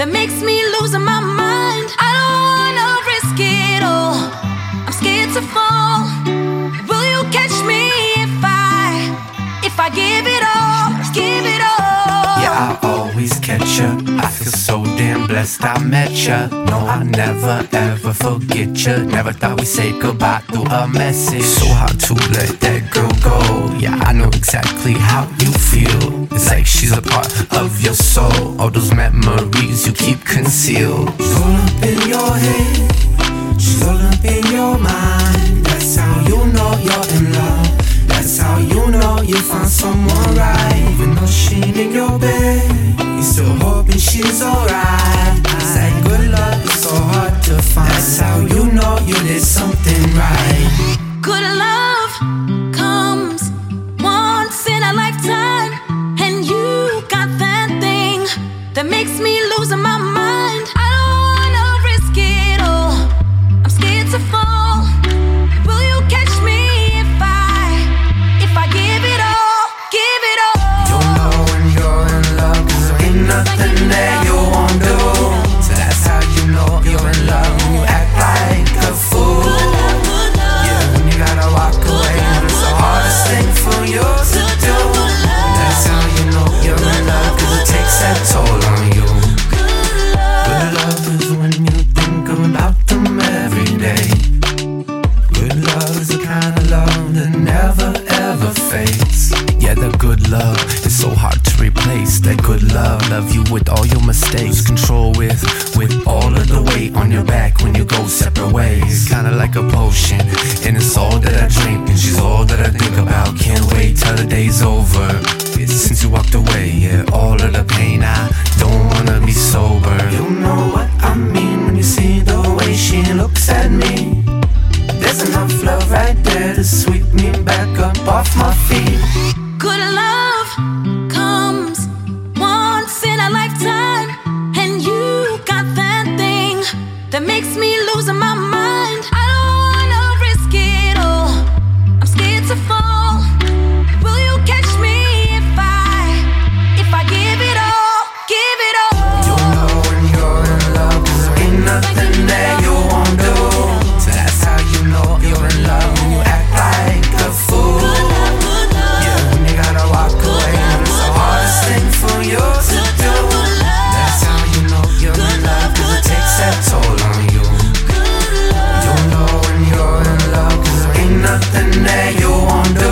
that makes me lose my mind. I don't wanna risk it all. I'm scared to fall. Will you catch me if I if I give it all? Give it all. Yeah, I always catch ya. I feel so damn blessed I met ya. No, I never ever forget ya. Never thought we'd say goodbye through a message. So hard to let that go Exactly how you feel. It's like she's a part of your soul. All those memories you keep concealed. She's all up in your head. She's all up in your mind. That's how you know you're in love. That's how you know you found someone right. Even though she in your bed, you're still hoping she's alright. It's like good love is so hard to find. That's how you know you did something right. Makes me lose my mind. I don't wanna risk it all. I'm scared to fall. Will you catch me if I if I give it all? Give it all. You'll know when you're in love, cause there ain't nothing never ever fades. Yeah, the good love is so hard to replace. That good love, love you with all your mistakes. Control with, with all of the weight on your back when you go separate ways. Kinda like a potion, and it's all that I drink, and she's all that I think about. Can't wait till the day's over. Since you walked away, yeah, all of the pain. I don't wanna be sober. You know what I mean when you see the way she looks at me. Off my feet. Good love comes once in a lifetime, and you got that thing that makes me you won't do.